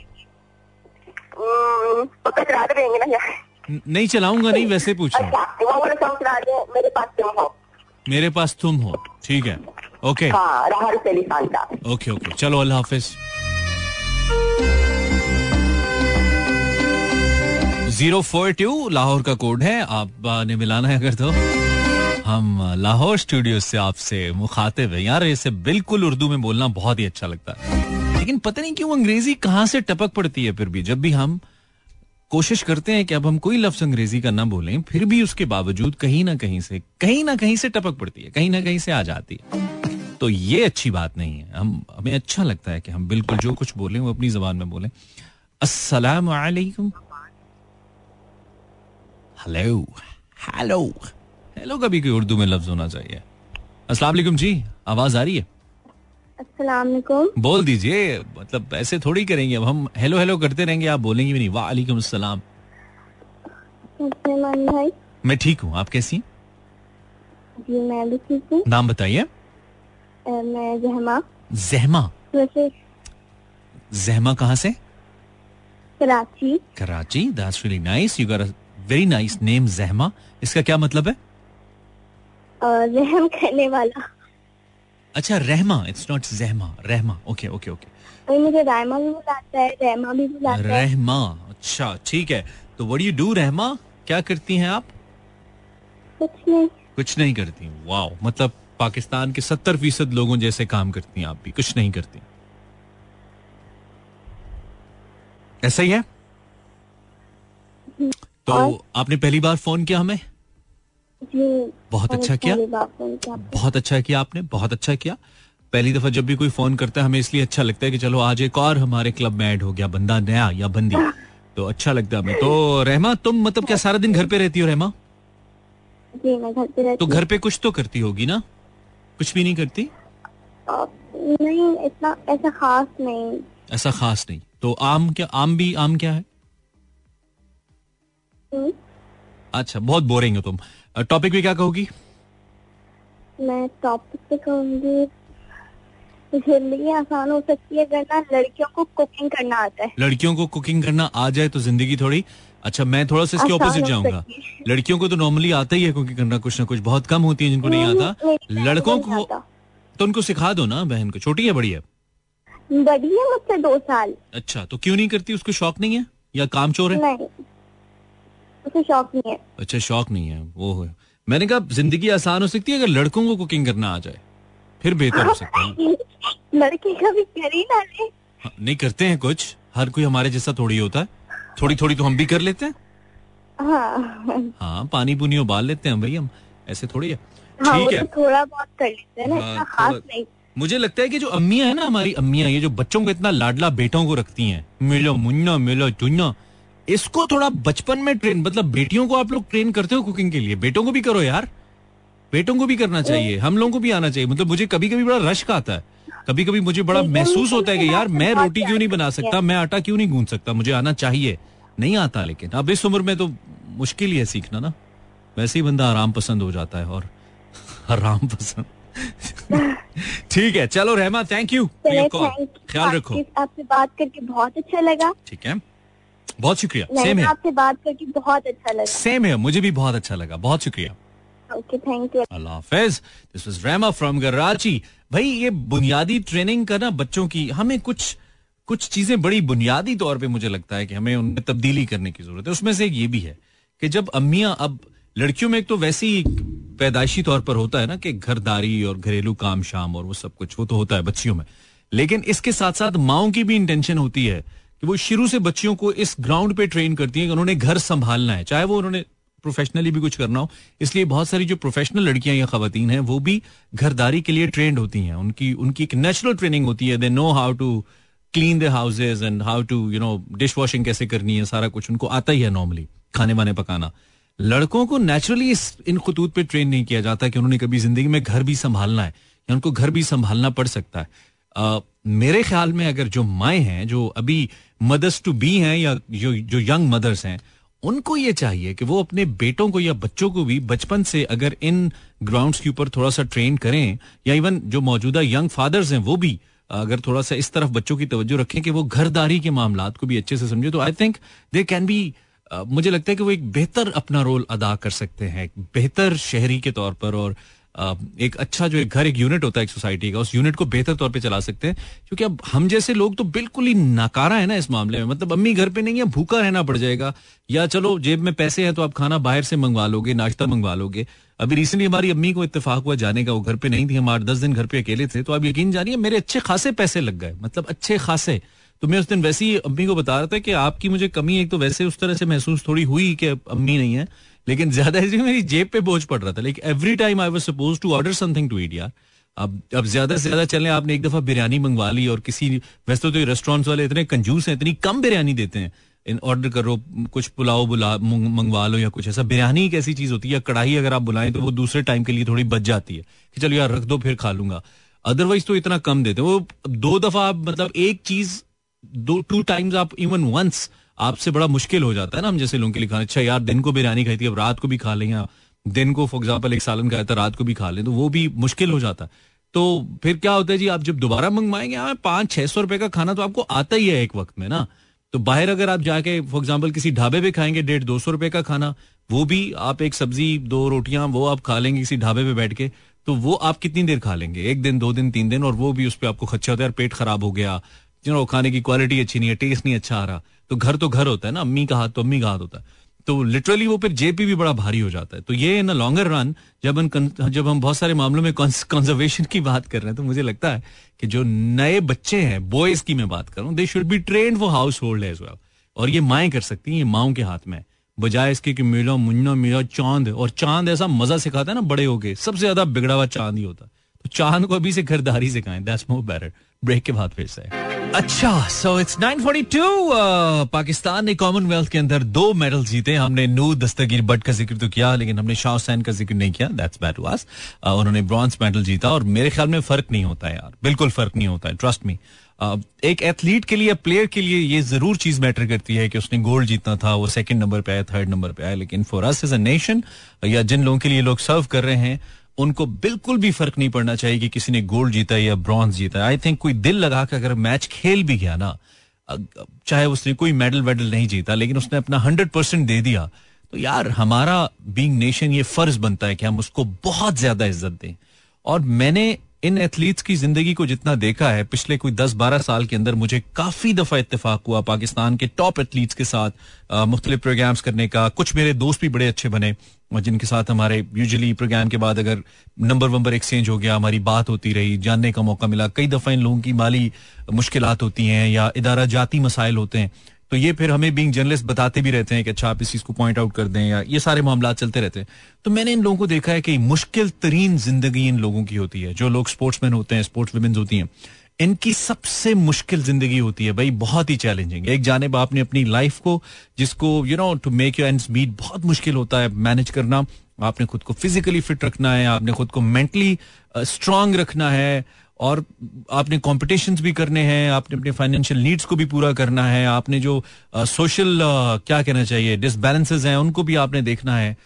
हम्म, नहीं चलाऊँगा नहीं वैसे पूछ रहा हूँ अच्छा हो मेरे पास तुम हो ठीक है ओके हाँ खान का ओके ओके चलो अल्लाह हाफिज। ज़ीरो फोर टू लाहौर का कोड है। आप ने मिलाना है अगर तो। हम लाहौर स्टूडियो से आपसे मुखातिब है। यार इसे बिल्कुल उर्दू में बोलना बहुत ही अच्छा लगता है। लेकिन पता नहीं क्यों अंग्रेज़ी कहाँ से टपक पड़ती है फिर भी? जब भी हम कोशिश करते हैं कि अब हम कोई लफ्ज अंग्रेज़ी का ना बोलें फिर भी उसके बावजूद कहीं ना कहीं से कहीं ना कहीं से टपक पड़ती है कहीं ना कहीं से आ जाती है। तो ये अच्छी बात नहीं है। हम हमें अच्छा लगता है कि हम बिल्कुल जो कुछ बोलें वो अपनी जबान में बोलें। अस्सलाम वालेकुम हेलो। हेलो। हेलो का भी कोई उर्दू में लफ्ज होना चाहिए। अस्सलाम वालेकुम जी आवाज़ आ रही है? अस्सलाम वालेकुम बोल दीजिए मतलब ऐसे थोड़ी करेंगे। अब हम हेलो हेलो करते रहेंगे आप बोलेंगे भी नहीं। वालेकुम अस्सलाम। भाई। मैं ठीक हूँ आप कैसी जी मैं भी ठीक हूँ। नाम बताइए। मैं जहमा। जहमा? जहमा कहाँ से? Karachi. Karachi that's really nice you got a very nice name Jahma. इसका क्या मतलब है? रहम करने वाला। अच्छा Rahma it's not Jahma Rahma. Okay okay okay मुझे रायमा भी बुलाता है रहमा भी बुलाता है। रहमा अच्छा ठीक है। तो व्हाट यू डू रहमा? क्या करती हैं आप? कुछ नहीं। कुछ नहीं करती। वाओ मतलब पाकिस्तान के सत्तर फ़ीसद लोगों जैसे काम करती हैं आप भी। कुछ नहीं करती। ऐसा ही है? तो आपने पहली बार फ़ोन किया हमें? जी बहुत अच्छा किया। बहुत अच्छा किया आपने बहुत अच्छा किया। पहली दफ़ा जब भी कोई फ़ोन करता है हमें इसलिए अच्छा लगता है कि चलो आज एक और हमारे क्लब में ऐड हो गया बंदा नया या बंदी। तो अच्छा लगता है हमें। तो रहमा तुम मतलब क्या सारा दिन घर पे रहती हो रहमा? जी मैं घर पे रहती तो घर पे कुछ तो करती होगी ना? कुछ भी नहीं करती? नहीं इतना ऐसा खास नहीं। ऐसा खास नहीं। तो आम क्या आम भी आम क्या है? हम्म, अच्छा बहुत बोरिंग हो तुम। टॉपिक भी क्या कहोगी? मैं टॉपिक पे कहूँगी ज़िंदगी आसान हो सकती है अगर ना लड़कियों को कुकिंग करना आता है। लड़कियों को कुकिंग करना आ जाए तो ज़िंदगी थोड़ी अच्छा मैं थोड़ा सा इसके ऑपोजिट जाऊँगा। लड़कियों को तो नॉर्मली आता ही है कुकिंग करना कुछ ना कुछ बहुत कम होती है जिनको नहीं नहीं, आता। लड़कों नहीं को तो उनको सिखा दो ना बहन को। छोटी है बड़ी है? बड़ी है मुझसे दो साल। अच्छा तो क्यों नहीं करती? उसको शौक नहीं है? या काम चोर है? नहीं उसे शौक नहीं है। अच्छा शौक नहीं है वो है। मैंने कहा ज़िंदगी आसान हो सकती है अगर लड़कों को कुकिंग करना आ जाए फिर बेहतर हो सकता है लड़के कभी कर ही ना हाँ, नहीं करते हैं कुछ। हर कोई हमारे जैसा थोड़ी होता है। थोड़ी थोड़ी तो हम भी कर लेते हैं। हाँ। हाँ पानी पुनी उबाल लेते हैं भाई हम ऐसे थोड़ी है। हाँ ठीक है। तो थोड़ा बहुत कर लेते हैं ना हाँ, खास नहीं। मुझे लगता है कि जो अम्मियाँ है ना हमारी अम्मियाँ ये जो बच्चों को इतना लाडला बेटों को रखती हैं मिलो मुन्ना मिलो चुन्ना इसको थोड़ा बचपन में ट्रेन मतलब बेटियों को आप लोग ट्रेन करते हो कुकिंग के लिए? बेटों को भी करो यार। बेटों को भी करना चाहिए हम लोगों को भी आना चाहिए मतलब मुझे कभी कभी बड़ा रश का आता है। कभी कभी मुझे बड़ा महसूस होता है कि यार मैं रोटी क्यों नहीं बना सकता? मैं आटा क्यों नहीं गूंद सकता? मुझे आना चाहिए। नहीं आता लेकिन अब इस उम्र में तो मुश्किल ही है सीखना ना। वैसे ही बंदा आराम पसंद हो जाता है और आराम पसंद। ठीक है चलो रहमा थैंक यू ख्याल रखो। आपसे बात करके बहुत अच्छा लगा। ठीक है। बहुत शुक्रिया। सेम है आपसे बात करके बहुत अच्छा लगा। सेम है मुझे भी बहुत अच्छा लगा। बहुत शुक्रिया। ओके थैंक यू अल्लाह हाफिज। This was Rema from Karachi भाई, ये बुनियादी ट्रेनिंग करना बच्चों की, हमें कुछ कुछ चीज़ें बड़ी बुनियादी तौर पे मुझे लगता है कि हमें उनमें तब्दीली करने की ज़रूरत है। उसमें से ये भी है कि जब अम्मियाँ, अब लड़कियों में एक तो वैसे ही पैदाइशी तौर पर होता है ना कि घरदारी और घरेलू काम शाम और वो सब कुछ वो तो होता है बच्चियों में। लेकिन इसके साथ साथ माओ की भी इंटेंशन होती है कि वो शुरू से बच्चियों को इस ग्राउंड पे ट्रेन करती है कि उन्होंने घर संभालना है, चाहे वो उन्होंने प्रोफेशनली भी कुछ करना हो। इसलिए बहुत सारी जो प्रोफेशनल लड़कियाँ या खातन हैं वो भी घरदारी के लिए ट्रेंड होती हैं। उनकी उनकी एक नेचुरल ट्रेनिंग होती है। They know how to clean the houses and how to you know dish washing कैसे करनी है सारा कुछ उनको आता ही है नॉर्मली खाने वाने पकाना। लड़कों को नेचुरली इस इन खतूत पे ट्रेन नहीं किया जाता कि उन्होंने कभी ज़िंदगी में घर भी संभालना है या उनको घर भी संभालना पड़ सकता है। आ, मेरे ख्याल में अगर जो माए हैं जो अभी मदर्स टू बी हैं या जो जो यंग मदर्स हैं उनको ये चाहिए कि वो अपने बेटों को या बच्चों को भी बचपन से अगर इन ग्राउंड्स के ऊपर थोड़ा सा ट्रेन करें, या इवन जो मौजूदा यंग फादर्स हैं, वो भी, अगर थोड़ा सा इस तरफ़ बच्चों की तवज्जो रखें कि वो घरदारी के मामला को भी अच्छे से समझे तो I think they can be मुझे लगता है कि वो एक बेहतर अपना रोल अदा कर सकते हैं बेहतर शहरी के तौर पर और एक अच्छा जो एक घर, एक यूनिट होता है एक सोसाइटी का, उस यूनिट को बेहतर तौर पे चला सकते हैं। क्योंकि अब हम जैसे लोग तो बिल्कुल ही नाकारा है ना इस मामले में। मतलब अम्मी घर पे नहीं है, भूखा रहना पड़ जाएगा। या चलो, जेब में पैसे हैं तो आप खाना बाहर से मंगवा लोगे, नाश्ता मंगवा लोगे। अभी रिसेंटली हमारी अम्मी को इतफाक हुआ जाने का, वो घर पे नहीं थी। हम आठ, दस दिन घर पे अकेले थे। तो आप यकीन जानिए, मेरे अच्छे खासे पैसे लग गए। मतलब अच्छे खासे। तो मैं उस दिन वैसे ही अम्मी को बता रहा था कि आपकी मुझे कमी एक तो वैसे उस तरह से महसूस थोड़ी हुई कि अम्मी नहीं है। लेकिन ज़्यादा इसलिए मेरी जेब पे बोझ पड़ रहा था। Like every time I was suppose to order something to eat यार अब अब ज़्यादा से ज़्यादा चलने आपने एक दफ़ा बिरयानी मंगवा ली और किसी, वैसे तो रेस्टोरेंट्स वाले इतने कंजूस हैं, इतनी कम बिरयानी देते हैं। इन ऑर्डर करो, कुछ पुलाव बुला मंगवा लो या कुछ ऐसा। बिरयानी एक ऐसी चीज़ होती है, या कढ़ाई अगर आप बुलाएँ तो वो दूसरे टाइम के लिए थोड़ी बच जाती है। कि चलो यार, रख दो, फिर खा लूँगा। अदरवाइज़ तो इतना कम देते वो दो दफ़ा आप मतलब एक चीज़, दो टू टाइम्स आप इवन वंस आपसे बड़ा मुश्किल हो जाता है ना हम जैसे लोगों के लिए खाना। अच्छा यार, दिन को बिरयानी खाई थी, अब रात को भी खा लें या दिन को फॉर एग्ज़ाम्पल एक सालन खाया था, रात को भी खा लें तो वो भी मुश्किल हो जाता है। तो फिर क्या होता है जी, आप जब दोबारा मंगवाएँगे हाँ पाँच छह सौ रुपए का खाना तो आपको आता ही है एक वक्त में ना। तो बाहर अगर आप जाके फॉर एग्ज़ाम्पल किसी ढाबे पे खाएँगे, डेढ़ दो सौ रुपए का खाना, वो भी आप एक सब्ज़ी, दो रोटियाँ, वो आप खा लेंगे किसी ढाबे पे बैठ के तो वो आप कितनी देर खा लेंगे? एक दिन, दो दिन, तीन दिन, और वो भी उस पर आपको खर्चा होता है पेट खराब हो गया जो खाने की क्वालिटी अच्छी नहीं है टेस्ट नहीं अच्छा आ रहा। तो घर तो घर होता है ना, अम्मी का हाथ तो अम्मी का हाथ होता है। तो लिटरली वो फिर जेपी भी बड़ा भारी हो जाता है। तो ये इन लॉन्गर रन जब हम जब हम बहुत सारे मामलों में कंजर्वेशन की बात कर रहे हैं तो मुझे लगता है कि जो नए बच्चे हैं बॉयज़ की मैं बात कर हूँ they should be train for household as well और ये माएँ कर सकती हैं, ये माओ के हाथ में। बजाय इसके कि मिलो, मुन्नो मिलो, चाँद, और चाँद ऐसा मज़ा सिखाता है ना बड़े हो गए सबसे ज़्यादा बिगड़ा हुआ चाँद ही होता तो चाँद को अभी से घरदारी सिखाएँ दैट्स मोर बेटर ब्रेक के बाद फिर से। अच्छा सो इट्स 942 पाकिस्तान ने कॉमनवेल्थ के अंदर दो मेडल जीते हमने नू दस्तगीर बट का ज़िक्र तो किया लेकिन हमने शाह हुसैन का ज़िक्र नहीं किया। दैट्स बैड वास उन्होंने ब्रॉन्ज मेडल जीता और मेरे ख्याल में फ़र्क नहीं होता यार। बिल्कुल फ़र्क नहीं होता है ट्रस्ट मी uh, एक एथलीट के लिए प्लेयर के लिए ये ज़रूर चीज़ मैटर करती है कि उसने गोल्ड जीतना था वो सेकंड नंबर पे आया थर्ड नंबर पे आया। लेकिन for us as a nation या जिन लोगों के लिए लोग सर्व कर रहे हैं उनको बिल्कुल भी फ़र्क नहीं पड़ना चाहिए कि किसी ने गोल्ड जीता या ब्रॉन्ज जीता आई थिंक कोई दिल लगा कर अगर मैच खेल भी गया ना चाहे उसने कोई मेडल वेडल नहीं जीता, लेकिन उसने अपना हंड्रेड परसेंट दे दिया तो यार हमारा बींग नेशन ये फ़र्ज़ बनता है कि हम उसको बहुत ज़्यादा इज़्ज़त दें। और मैंने इन एथलीट्स की ज़िंदगी को जितना देखा है, पिछले कोई दस बारह साल के अंदर मुझे काफ़ी दफ़ा इतफाक हुआ पाकिस्तान के टॉप एथलीट्स के साथ मुख्तलिफ़ प्रोग्राम्स करने का। कुछ मेरे दोस्त भी बड़े अच्छे बने, जिनके साथ हमारे यूजली प्रोग्राम के बाद अगर नंबर वंबर एक्सचेंज हो गया, हमारी बात होती रही, जानने का मौका मिला। कई दफ़ा इन लोगों की माली मुश्किल होती हैं या इदारा जाती मसाइल होते हैं। तो ये फिर हमें बींग जर्नलिस्ट बताते भी रहते हैं कि अच्छा आप इस चीज़ को पॉइंट आउट कर दें या ये सारे मामला चलते रहते हैं। तो मैंने इन लोगों को देखा है कि मुश्किल तरीन ज़िंदगी इन लोगों की होती है। जो लोग स्पोर्ट्समैन होते हैं स्पोर्ट्स वुमेन्स होती हैं, इनकी सबसे मुश्किल ज़िंदगी होती है भाई, बहुत ही चैलेंजिंग एक जानब आपने अपनी लाइफ को, जिसको you know to make you ends meet बहुत मुश्किल होता है मैनेज करना। आपने खुद को फिजिकली फिट रखना है, आपने खुद को मेंटली स्ट्रांग रखना है। और आपने कॉम्पिटिशन्स भी करने हैं, आपने अपने फाइनेंशियल नीड्स को भी पूरा करना है, आपने जो सोशल क्या कहना चाहिए डिसबैलेंसेज हैं, उनको भी आपने देखना है।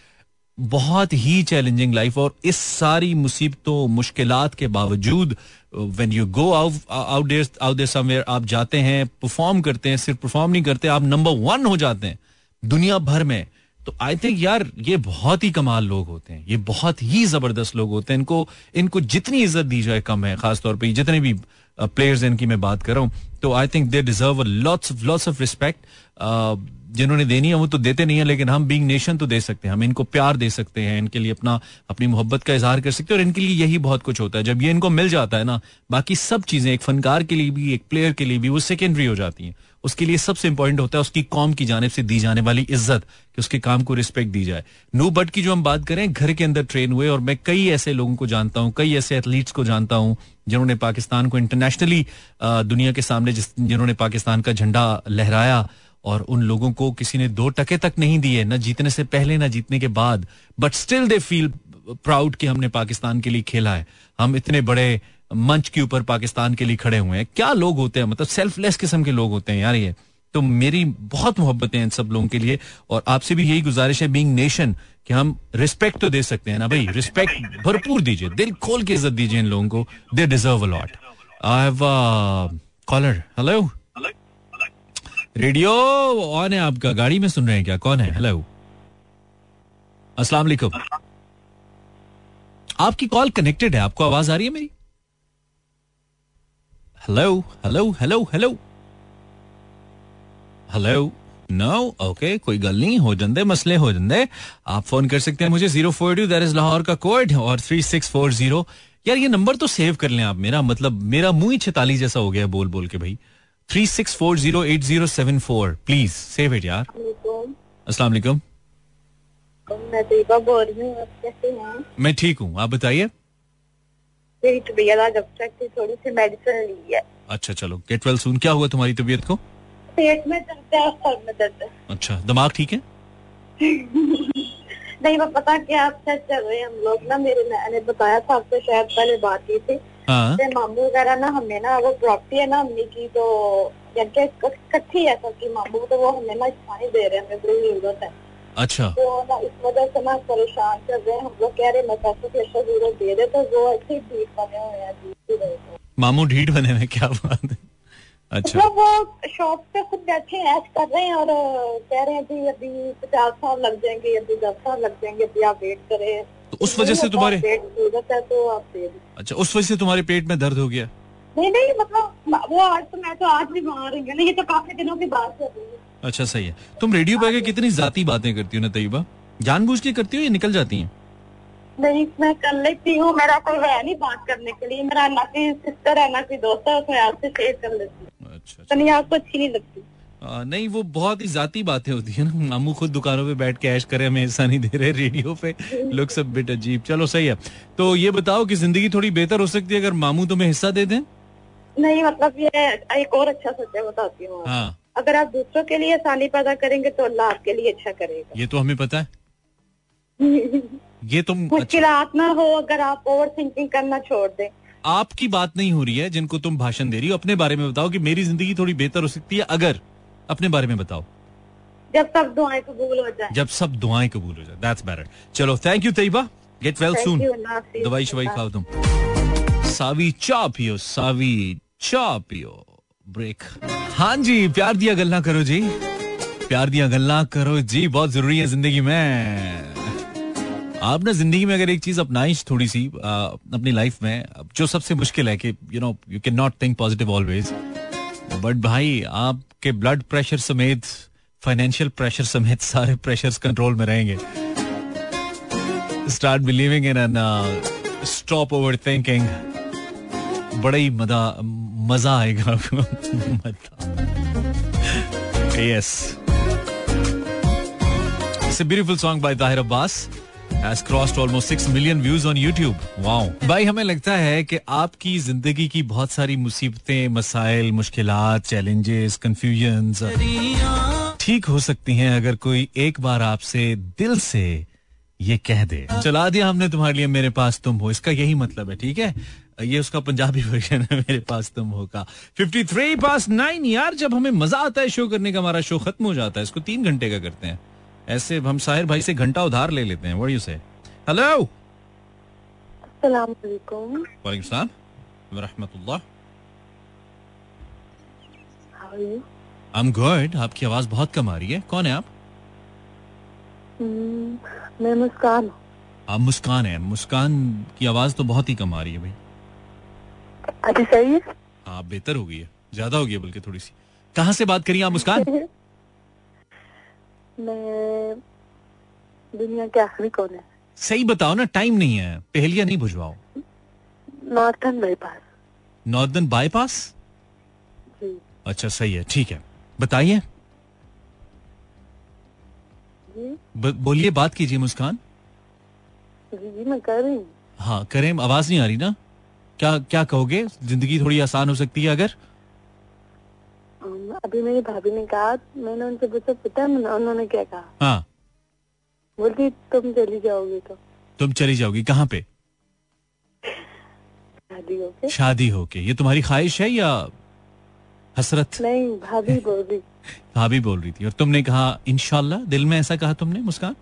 बहुत ही चैलेंजिंग लाइफ और इस सारी मुसीबतों मुश्किल के बावजूद when you go out out there somewhere आप जाते हैं परफॉर्म करते हैं, सिर्फ़ परफॉर्म नहीं करते, आप नंबर वन हो जाते हैं। दुनिया भर में तो आई थिंक यार, ये बहुत ही कमाल लोग होते हैं। ये बहुत ही ज़बरदस्त लोग होते हैं। इनको इनको जितनी इज़्ज़त दी जाए कम है, खासतौर पर जितने भी प्लेयर्स इनकी मैं बात कर रहा हूँ। तो I think they deserve lots lots of respect जिन्होंने देनी है, वो तो देते नहीं है, लेकिन हम बिंग नेशन तो दे सकते हैं। हम इनको प्यार दे सकते हैं, इनके लिए अपना, अपनी मोहब्बत का इजहार कर सकते हैं, और इनके लिए यही बहुत कुछ होता है। जब ये इनको मिल जाता है ना, बाकी सब चीज़ें एक फनकार के लिए भी, एक प्लेयर के लिए भी, वो सेकेंडरी हो जाती हैं। उसके लिए सबसे इंपॉर्टेंट होता है उसकी कौम की जानब से दी जाने वाली इज़्ज़त, कि उसके काम को रिस्पेक्ट दी जाए। नो बट की जो हम बात करें, घर के अंदर ट्रेन हुए, और मैं कई ऐसे लोगों को जानता हूँ, कई ऐसे एथलीट्स को जानता हूँ, जिन्होंने पाकिस्तान को इंटरनेशनली दुनिया के सामने जिन्होंने पाकिस्तान का झंडा लहराया, और उन लोगों को किसी ने दो टके तक नहीं दिए, न जीतने से पहले, ना जीतने के बाद but still they feel proud कि हमने पाकिस्तान के लिए खेला है। हम इतने बड़े मंच के ऊपर पाकिस्तान के लिए खड़े हुए हैं। क्या लोग होते हैं? मतलब सेल्फलेस किस्म के लोग होते हैं यार ये। तो मेरी बहुत मोहब्बत है इन सब लोगों के लिए और आपसे भी यही गुजारिश है बीइंग नेशन कि हम रिस्पेक्ट तो दे सकते हैं ना भाई। रिस्पेक्ट भरपूर दीजिए। दिल खोल के इज़्ज़त दीजिए इन लोगों को। They deserve a lot I have caller hello radio on है आपका। गाड़ी में सुन रहे हैं क्या? कौन है? हेलो अस्सलाम वालेकुम आपकी कॉल कनेक्टेड है। आपको आवाज़ आ रही है मेरी? Hello hello hello hello hello no okay कोई गल नहीं हो जंदे मसले हो जंदे। आप फ़ोन कर सकते हैं मुझे zero four two there is Lahore का कोड और थ्री सिक्स फोर ज़ीरो यार ये नंबर तो सेव कर लें आप मेरा मतलब मेरा मुँह ही छताली जैसा हो गया बोल बोल के भाई। Three six four zero eight zero seven four please save it यार। अस्सलाम वालेकुम हूँ कैसे मैं ठीक हूँ आप बताइए। मेरी तबीयत आज अपसेट थी थोड़ी सी मेडिसिन ली है। अच्छा चलो गेट वेल सुन क्या हुआ तुम्हारी तबीयत को? पेट में दर्द है और में दर्द है। अच्छा दिमाग ठीक है? नहीं वो पता क्या अपसेट चल रहे हैं हम लोग ना मेरे मैंने बताया था आपसे शायद पहले बात की थी। हाँ। मामू वगैरह ना हमें ना वो प्रॉपर्टी है ना अम्मी की तो इकट्ठी है सबकी मामू तो वो हमें ना पानी दे रहे हैं हमें बड़ी ज़रूरत है अच्छा। तो ना इस वजह से ना परेशान कर रहे हैं। हम लोग कह रहे हैं मैं पैसे की अच्छा ज़रूरत दे दे तो वो ऐसे ही ठीक बने हुए हैं रहे मामू ढीठ बने में क्या बात है? अच्छा। मतलब वो शॉप पे खुद बैठे हैं ऐश कर रहे हैं और कह रहे हैं जी अभी पचास साल लग जाएँगे अभी दस साल लग जाएँगे अभी आप वेट करें तो उस वजह से तुम्हारे ज़रूरत है तो आप दे अच्छा उस वजह से तुम्हारे पेट में दर्द हो गया? नहीं नहीं मतलब वो आज तो मैं तो आज भी बीमार हूँ। नहीं ये तो काफ़ी दिनों की बात कर रही है। अच्छा सही है। तुम रेडियो पे कितनी जाती बातें करती हो ना तैयबा? जानबूझ के करती हो या निकल जाती हैं? नहीं मैं कर लेती हूँ। मेरा कोई है नहीं बात करने के लिए। मेरा ना सिस्टर है ना दोस्त है उसमें आपसे शेयर कर लेती हूँ। अच्छा तो नहीं आपको अच्छी नहीं लगती। आ, नहीं वो बहुत ही जाती बातें होती है ना। मामू खुद दुकानों पे बैठ के ऐश करे हमें हिस्सा नहीं दे रहे रेडियो पे। लोग सब बिट अजीब। चलो सही है। तो ये बताओ कि ज़िंदगी थोड़ी बेहतर हो सकती है अगर मामू तुम्हें हिस्सा दे दें? नहीं मतलब ये एक और अच्छा सोचा बताती हूँ। हाँ। अगर आप दूसरों के लिए आसानी पैदा करेंगे तो अल्लाह आपके लिए अच्छा करेगा। ये तो हमें पता है। ये तुम अच्छा, ना हो अगर आप ओवर थिंकिंग करना छोड़ दें। आपकी बात नहीं हो रही है जिनको तुम भाषण दे रही हो। अपने बारे में बताओ कि मेरी ज़िंदगी थोड़ी बेहतर हो सकती है अगर अपने बारे में बताओ। जब सब दुआएँ कबूल हो जाए। जब सब दुआएँ कबूल हो जाए दैट्स बेटर चलो thank you Tayyaba. Get well soon दवाई शवाई खाओ तुम। सावी चा पियो सावी चा पियो। ब्रेक हाँ जी प्यार दिया गल्ला करो जी। प्यार दिया गल्ला करो जी बहुत ज़रूरी है ज़िंदगी में। आप ना ज़िंदगी में अगर एक चीज़ अपनाई थोड़ी सी आ, अपनी लाइफ में जो सबसे मुश्किल है कि you know you can not think positive always but भाई आपके ब्लड प्रेशर समेत फाइनेंशियल प्रेशर समेत सारे प्रेशर्स कंट्रोल में रहेंगे। Start believing in an stop over thinking बड़ा ही मज़ा मज़ा आएगा आपको yes a beautiful song by Tahir Abbas. Has crossed almost 6 million views on YouTube. Wow. भाई हमें लगता है कि आपकी ज़िंदगी की बहुत सारी मुसीबतें, मसाइल, मुश्किलात चैलेंजेस कंफ्यूजन्स ठीक हो सकती हैं अगर कोई एक बार आपसे दिल से ये कह दे चला दिया हमने तुम्हारे लिए, मेरे पास तुम हो इसका यही मतलब है, ठीक है ये उसका पंजाबी वर्जन है मेरे पास तुम हो का 53 पास नाइन यार जब हमें मज़ा आता है शो करने का हमारा शो खत्म हो जाता है इसको तीन घंटे का करते हैं। ऐसे हम साहिर भाई से घंटा उधार ले लेते हैं। व्हाट यू से हेलो वालेकुम सलाम। व रहमतुल्लाह how are you I am good आपकी आवाज़ बहुत कम आ रही है। कौन है आप? मैं मुस्कान आप मुस्कान है। मुस्कान की आवाज़ तो बहुत ही कम आ रही है भाई। अभी सही? है हाँ बेहतर हो गई है। ज़्यादा हो गई है बल्कि थोड़ी सी। कहाँ से बात करिए आप मुस्कान? मैं दुनिया के आखिरी कौन है? सही बताओ ना टाइम नहीं है। पहलिया नहीं बुझवाओ। Northern bypass. Northern bypass? अच्छा सही है ठीक है। बताइए। बोलिए बात कीजिए मुस्कान। जी जी मैं कर रही हूँ। हाँ करें आवाज़ नहीं आ रही ना? क्या क्या कहोगे? ज़िंदगी थोड़ी आसान हो सकती है अगर? अभी मेरी भाभी ने कहा मैंने उनसे पूछा पता उन्होंने- क्या कहा? हाँ। बोलती तुम चली जाओगी तो। तुम चली जाओगी? कहाँ पे? शादी होके। शादी होके। ये तुम्हारी ख्वाहिश है या हसरत? नहीं भाभी बोल रही। भाभी बोल रही थी। और तुमने कहा इनशाला दिल में ऐसा कहा तुमने मुस्कान?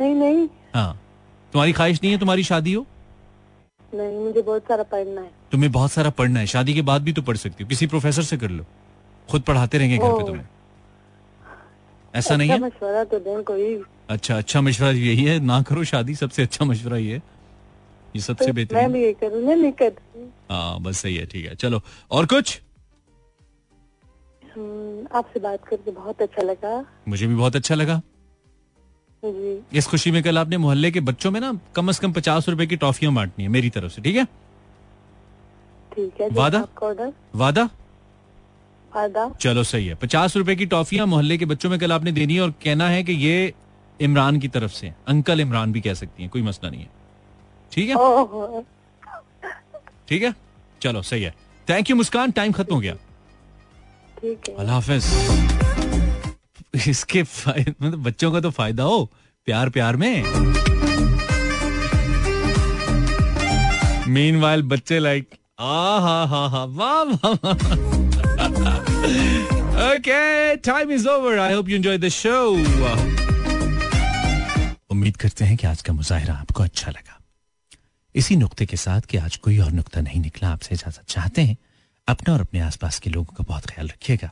नहीं नहीं। हाँ। तुम्हारी ख्वाहिश नहीं है तुम्हारी शादी हो? नहीं मुझे बहुत सारा पढ़ना है। तुम्हें बहुत सारा पढ़ना है। शादी के बाद भी तो पढ़ सकती हो। किसी प्रोफेसर से कर लो। खुद पढ़ाते रहेंगे घर पे तुम्हें। ऐसा नहीं अच्छा है? मशवरा तो दें कोई। अच्छा अच्छा मशवरा यही है। ना करो शादी सबसे अच्छा मशवरा ये है। ये सबसे तो बेहतर मैं भी ये करूँ हाँ बस सही है ठीक है। चलो और कुछ? हम्म, आपसे बात करके बहुत अच्छा लगा। मुझे भी बहुत अच्छा लगा। इस खुशी में कल आपने मोहल्ले के बच्चों में ना कम से कम पचास रुपए की टॉफियाँ बांटनी है मेरी तरफ़ से ठीक है? ठीक है वादा? वादा? वादा। चलो सही है पचास रुपए की टॉफियाँ मोहल्ले के बच्चों में कल आपने देनी है और कहना है कि ये इमरान की तरफ़ से अंकल इमरान भी कह सकती हैं कोई मसला नहीं है। ठीक है? ठीक है? चलो सही है। थैंक यू मुस्कान टाइम खत्म हो गया। ठीक है। अल्लाह हाफिज। इसके मतलब बच्चों का तो फ़ायदा हो प्यार प्यार में। मीन वाइल बच्चे लाइक आ, हा हा हा वाह वाह okay time is over I hope you enjoy the show उम्मीद करते हैं कि आज का मुजाहरा आपको अच्छा लगा। इसी नुक्ते के साथ कि आज कोई और नुक्ता नहीं निकला आपसे इजाज़त चाहते हैं, अपने और अपने आसपास के लोगों का बहुत ख्याल रखिएगा।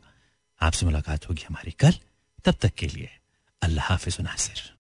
आपसे मुलाकात होगी हमारी कल। तब तक के लिए अल्लाह हाफिज नासिर।